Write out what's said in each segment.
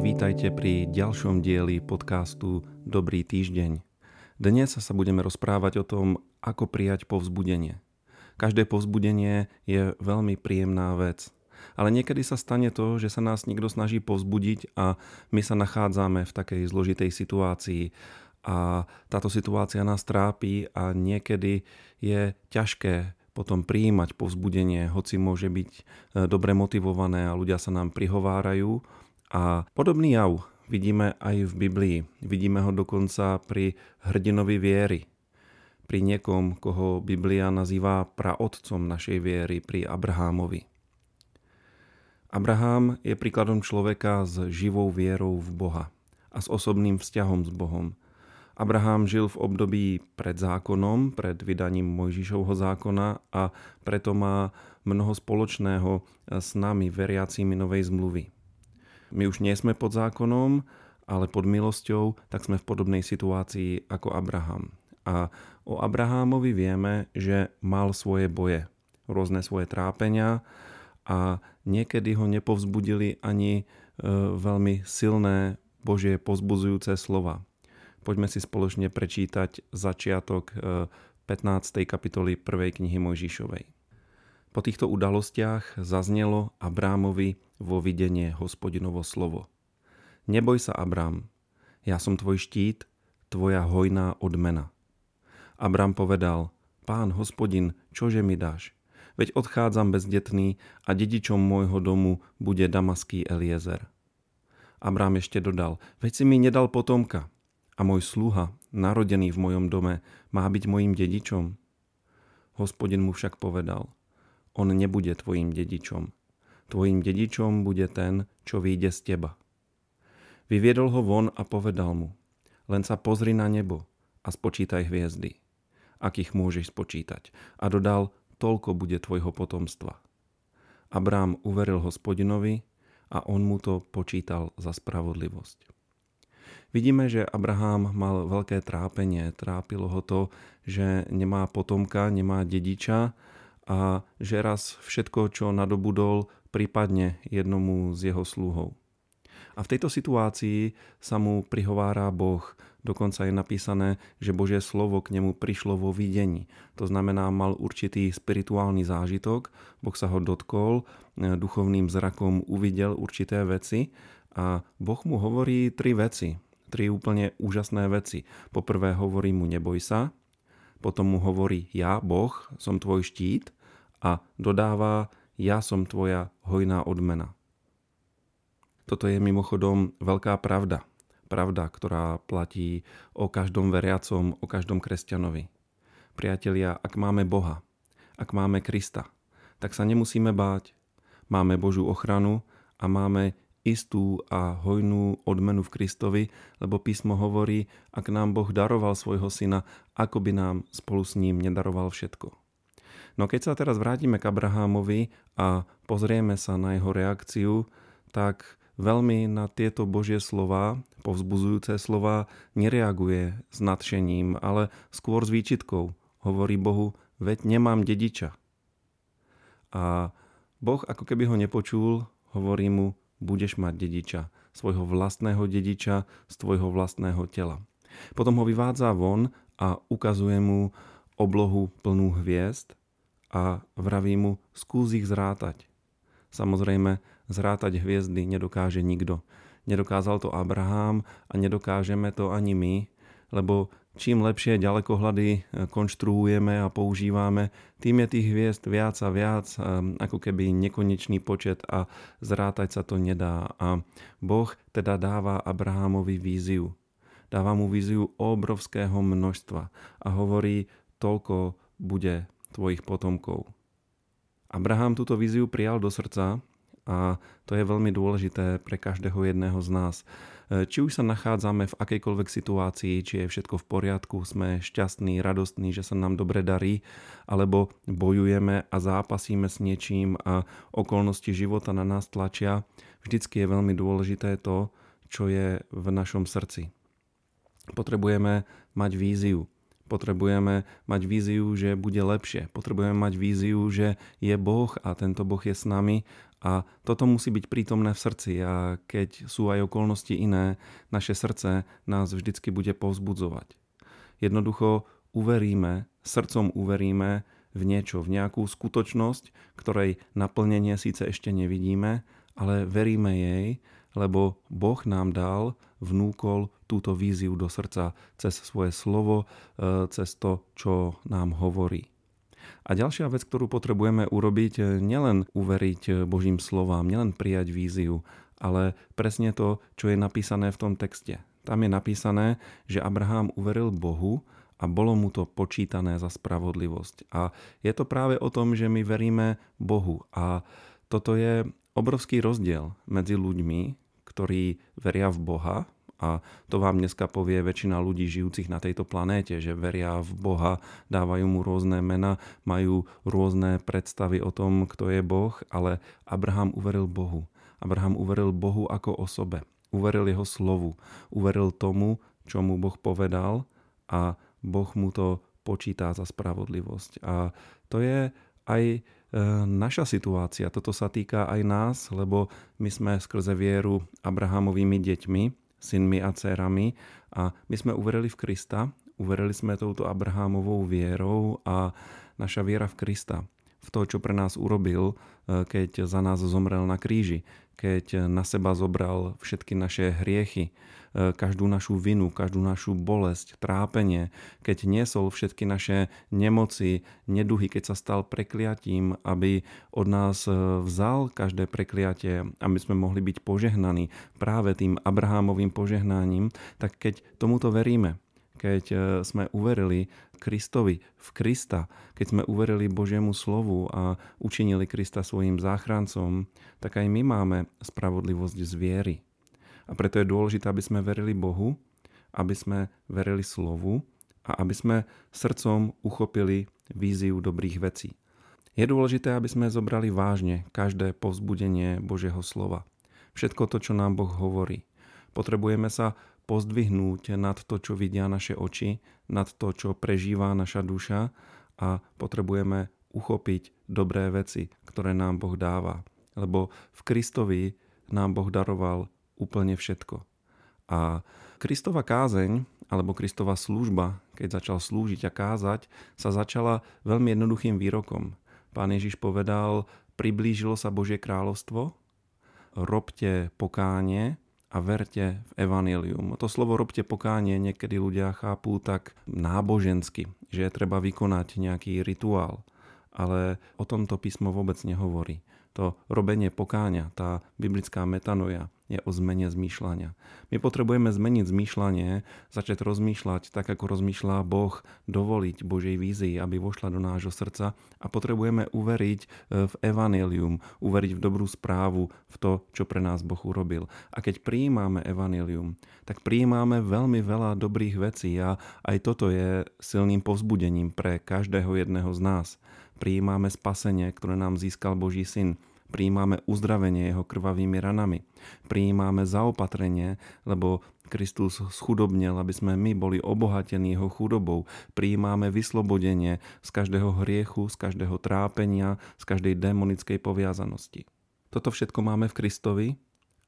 vítajte pri ďalšom dieli podcastu Dobrý týždeň. Dnes sa budeme rozprávať o tom, ako prijať povzbudenie. Každé povzbudenie je veľmi príjemná vec. Ale niekedy sa stane to, že sa nás niekto snaží povzbudiť a my sa nachádzame v takej zložitej situácii a táto situácia nás trápi a niekedy je ťažké potom prijímať povzbudenie, hoci môže byť e, dobre motivované a ľudia sa nám prihovárajú. A podobný jav vidíme aj v Biblii. Vidíme ho dokonca pri hrdinovi viery. Pri niekom, koho Biblia nazýva praotcom našej viery, pri Abrahámovi. Abraham je príkladom človeka s živou vierou v Boha a s osobným vzťahom s Bohom. Abraham žil v období pred zákonom, pred vydaním Mojžišovho zákona a preto má mnoho spoločného s nami, veriacimi Novej zmluvy. My už nie sme pod zákonom, ale pod milosťou, tak sme v podobnej situácii ako Abraham. A o Abrahámovi vieme, že mal svoje boje, rôzne svoje trápenia a niekedy ho nepovzbudili ani e, veľmi silné Božie pozbuzujúce slova. Poďme si spoločne prečítať začiatok 15. E, kapitoly 1. knihy Mojžišovej. Po týchto udalostiach zaznelo Abrámovi vo videnie hospodinovo slovo. Neboj sa, Abrám, ja som tvoj štít, tvoja hojná odmena. Abrám povedal, pán hospodin, čože mi dáš? Veď odchádzam bezdetný a dedičom môjho domu bude damaský Eliezer. Abrám ešte dodal, veď si mi nedal potomka, a môj sluha, narodený v mojom dome, má byť mojim dedičom? Hospodin mu však povedal, on nebude tvojim dedičom. Tvojim dedičom bude ten, čo vyjde z teba. Vyviedol ho von a povedal mu, len sa pozri na nebo a spočítaj hviezdy, akých môžeš spočítať. A dodal, toľko bude tvojho potomstva. Abrám uveril hospodinovi a on mu to počítal za spravodlivosť. Vidíme, že Abraham mal veľké trápenie. Trápilo ho to, že nemá potomka, nemá dediča a že raz všetko, čo nadobudol, prípadne jednomu z jeho sluhov. A v tejto situácii sa mu prihovára Boh. Dokonca je napísané, že Božie slovo k nemu prišlo vo videní. To znamená, mal určitý spirituálny zážitok, Boh sa ho dotkol, duchovným zrakom uvidel určité veci a Boh mu hovorí tri veci tri úplne úžasné veci. Poprvé hovorí mu neboj sa, potom mu hovorí ja, Boh, som tvoj štít a dodáva ja som tvoja hojná odmena. Toto je mimochodom veľká pravda. Pravda, ktorá platí o každom veriacom, o každom kresťanovi. Priatelia, ak máme Boha, ak máme Krista, tak sa nemusíme báť. Máme Božú ochranu a máme istú a hojnú odmenu v Kristovi, lebo písmo hovorí, ak nám Boh daroval svojho syna, ako by nám spolu s ním nedaroval všetko. No keď sa teraz vrátime k Abrahámovi a pozrieme sa na jeho reakciu, tak veľmi na tieto Božie slova, povzbuzujúce slova, nereaguje s nadšením, ale skôr s výčitkou. Hovorí Bohu, veď nemám dediča. A Boh ako keby ho nepočul, hovorí mu, budeš mať dediča, svojho vlastného dediča z tvojho vlastného tela. Potom ho vyvádza von a ukazuje mu oblohu plnú hviezd a vraví mu, skús ich zrátať. Samozrejme, zrátať hviezdy nedokáže nikto. Nedokázal to Abraham a nedokážeme to ani my, lebo čím lepšie ďalekohľady eh, konštruujeme a používame, tým je tých hviezd viac a viac, eh, ako keby nekonečný počet a zrátať sa to nedá. A Boh teda dáva Abrahamovi víziu. Dáva mu víziu obrovského množstva a hovorí, toľko bude tvojich potomkov. Abraham túto víziu prijal do srdca a to je veľmi dôležité pre každého jedného z nás. E, či už sa nachádzame v akejkoľvek situácii, či je všetko v poriadku, sme šťastní, radostní, že sa nám dobre darí, alebo bojujeme a zápasíme s niečím a okolnosti života na nás tlačia, vždycky je veľmi dôležité to, čo je v našom srdci. Potrebujeme mať víziu, Potrebujeme mať víziu, že bude lepšie. Potrebujeme mať víziu, že je Boh a tento Boh je s nami a toto musí byť prítomné v srdci a keď sú aj okolnosti iné, naše srdce nás vždycky bude povzbudzovať. Jednoducho uveríme, srdcom uveríme v niečo, v nejakú skutočnosť, ktorej naplnenie síce ešte nevidíme, ale veríme jej, lebo Boh nám dal, vnúkol túto víziu do srdca cez svoje slovo, e, cez to, čo nám hovorí. A ďalšia vec, ktorú potrebujeme urobiť, e, nielen uveriť e, Božím slovám, nielen prijať víziu, ale presne to, čo je napísané v tom texte. Tam je napísané, že Abraham uveril Bohu a bolo mu to počítané za spravodlivosť. A je to práve o tom, že my veríme Bohu. A toto je obrovský rozdiel medzi ľuďmi, ktorí veria v Boha, a to vám dneska povie väčšina ľudí žijúcich na tejto planéte, že veria v Boha, dávajú mu rôzne mena, majú rôzne predstavy o tom, kto je Boh, ale Abraham uveril Bohu. Abraham uveril Bohu ako osobe. Uveril jeho slovu. Uveril tomu, čo mu Boh povedal a Boh mu to počítá za spravodlivosť. A to je aj E, naša situácia. Toto sa týka aj nás, lebo my sme skrze vieru Abrahamovými deťmi, synmi a dcerami a my sme uverili v Krista, uverili sme touto Abrahamovou vierou a naša viera v Krista, v to, čo pre nás urobil, e, keď za nás zomrel na kríži, keď na seba zobral všetky naše hriechy, E, každú našu vinu, každú našu bolesť, trápenie, keď niesol všetky naše nemoci, neduhy, keď sa stal prekliatím, aby od nás e, vzal každé prekliatie, aby sme mohli byť požehnaní práve tým Abrahámovým požehnaním, tak keď tomuto veríme, keď sme uverili Kristovi, v Krista, keď sme uverili Božiemu slovu a učinili Krista svojim záchrancom, tak aj my máme spravodlivosť z viery. A preto je dôležité, aby sme verili Bohu, aby sme verili slovu a aby sme srdcom uchopili víziu dobrých vecí. Je dôležité, aby sme zobrali vážne každé povzbudenie Božieho slova. Všetko to, čo nám Boh hovorí. Potrebujeme sa pozdvihnúť nad to, čo vidia naše oči, nad to, čo prežíva naša duša a potrebujeme uchopiť dobré veci, ktoré nám Boh dáva. Lebo v Kristovi nám Boh daroval úplne všetko. A Kristova kázeň, alebo Kristova služba, keď začal slúžiť a kázať, sa začala veľmi jednoduchým výrokom. Pán Ježiš povedal, priblížilo sa Božie kráľovstvo, robte pokánie a verte v evanelium. To slovo robte pokánie niekedy ľudia chápú tak nábožensky, že je treba vykonať nejaký rituál. Ale o tomto písmo vôbec nehovorí to robenie pokáňa, tá biblická metanoja je o zmene zmýšľania. My potrebujeme zmeniť zmýšľanie, začať rozmýšľať tak, ako rozmýšľa Boh, dovoliť Božej vízii, aby vošla do nášho srdca a potrebujeme uveriť e, v evanelium, uveriť v dobrú správu, v to, čo pre nás Boh urobil. A keď prijímame evanelium, tak prijímame veľmi veľa dobrých vecí a aj toto je silným povzbudením pre každého jedného z nás prijímame spasenie, ktoré nám získal Boží syn. Prijímame uzdravenie jeho krvavými ranami. Prijímame zaopatrenie, lebo Kristus schudobnil, aby sme my boli obohatení jeho chudobou. Prijímame vyslobodenie z každého hriechu, z každého trápenia, z každej demonickej poviazanosti. Toto všetko máme v Kristovi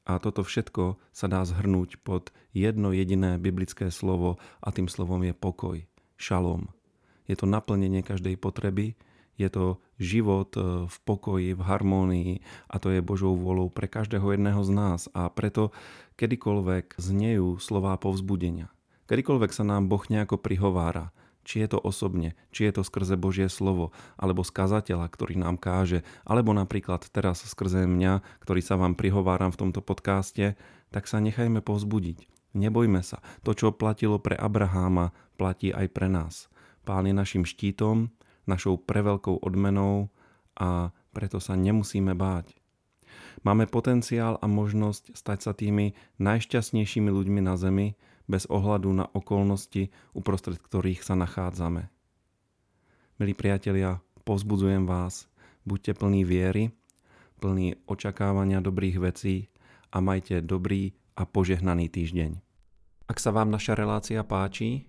a toto všetko sa dá zhrnúť pod jedno jediné biblické slovo a tým slovom je pokoj, šalom. Je to naplnenie každej potreby, je to život e, v pokoji, v harmónii a to je Božou vôľou pre každého jedného z nás a preto kedykoľvek znejú slová povzbudenia. Kedykoľvek sa nám Boh nejako prihovára, či je to osobne, či je to skrze Božie slovo, alebo skazateľa, ktorý nám káže, alebo napríklad teraz skrze mňa, ktorý sa vám prihováram v tomto podcaste, tak sa nechajme povzbudiť. Nebojme sa, to, čo platilo pre Abraháma, platí aj pre nás. Pán je našim štítom, našou preveľkou odmenou a preto sa nemusíme báť. Máme potenciál a možnosť stať sa tými najšťastnejšími ľuďmi na Zemi bez ohľadu na okolnosti, uprostred ktorých sa nachádzame. Milí priatelia, povzbudzujem vás, buďte plní viery, plní očakávania dobrých vecí a majte dobrý a požehnaný týždeň. Ak sa vám naša relácia páči,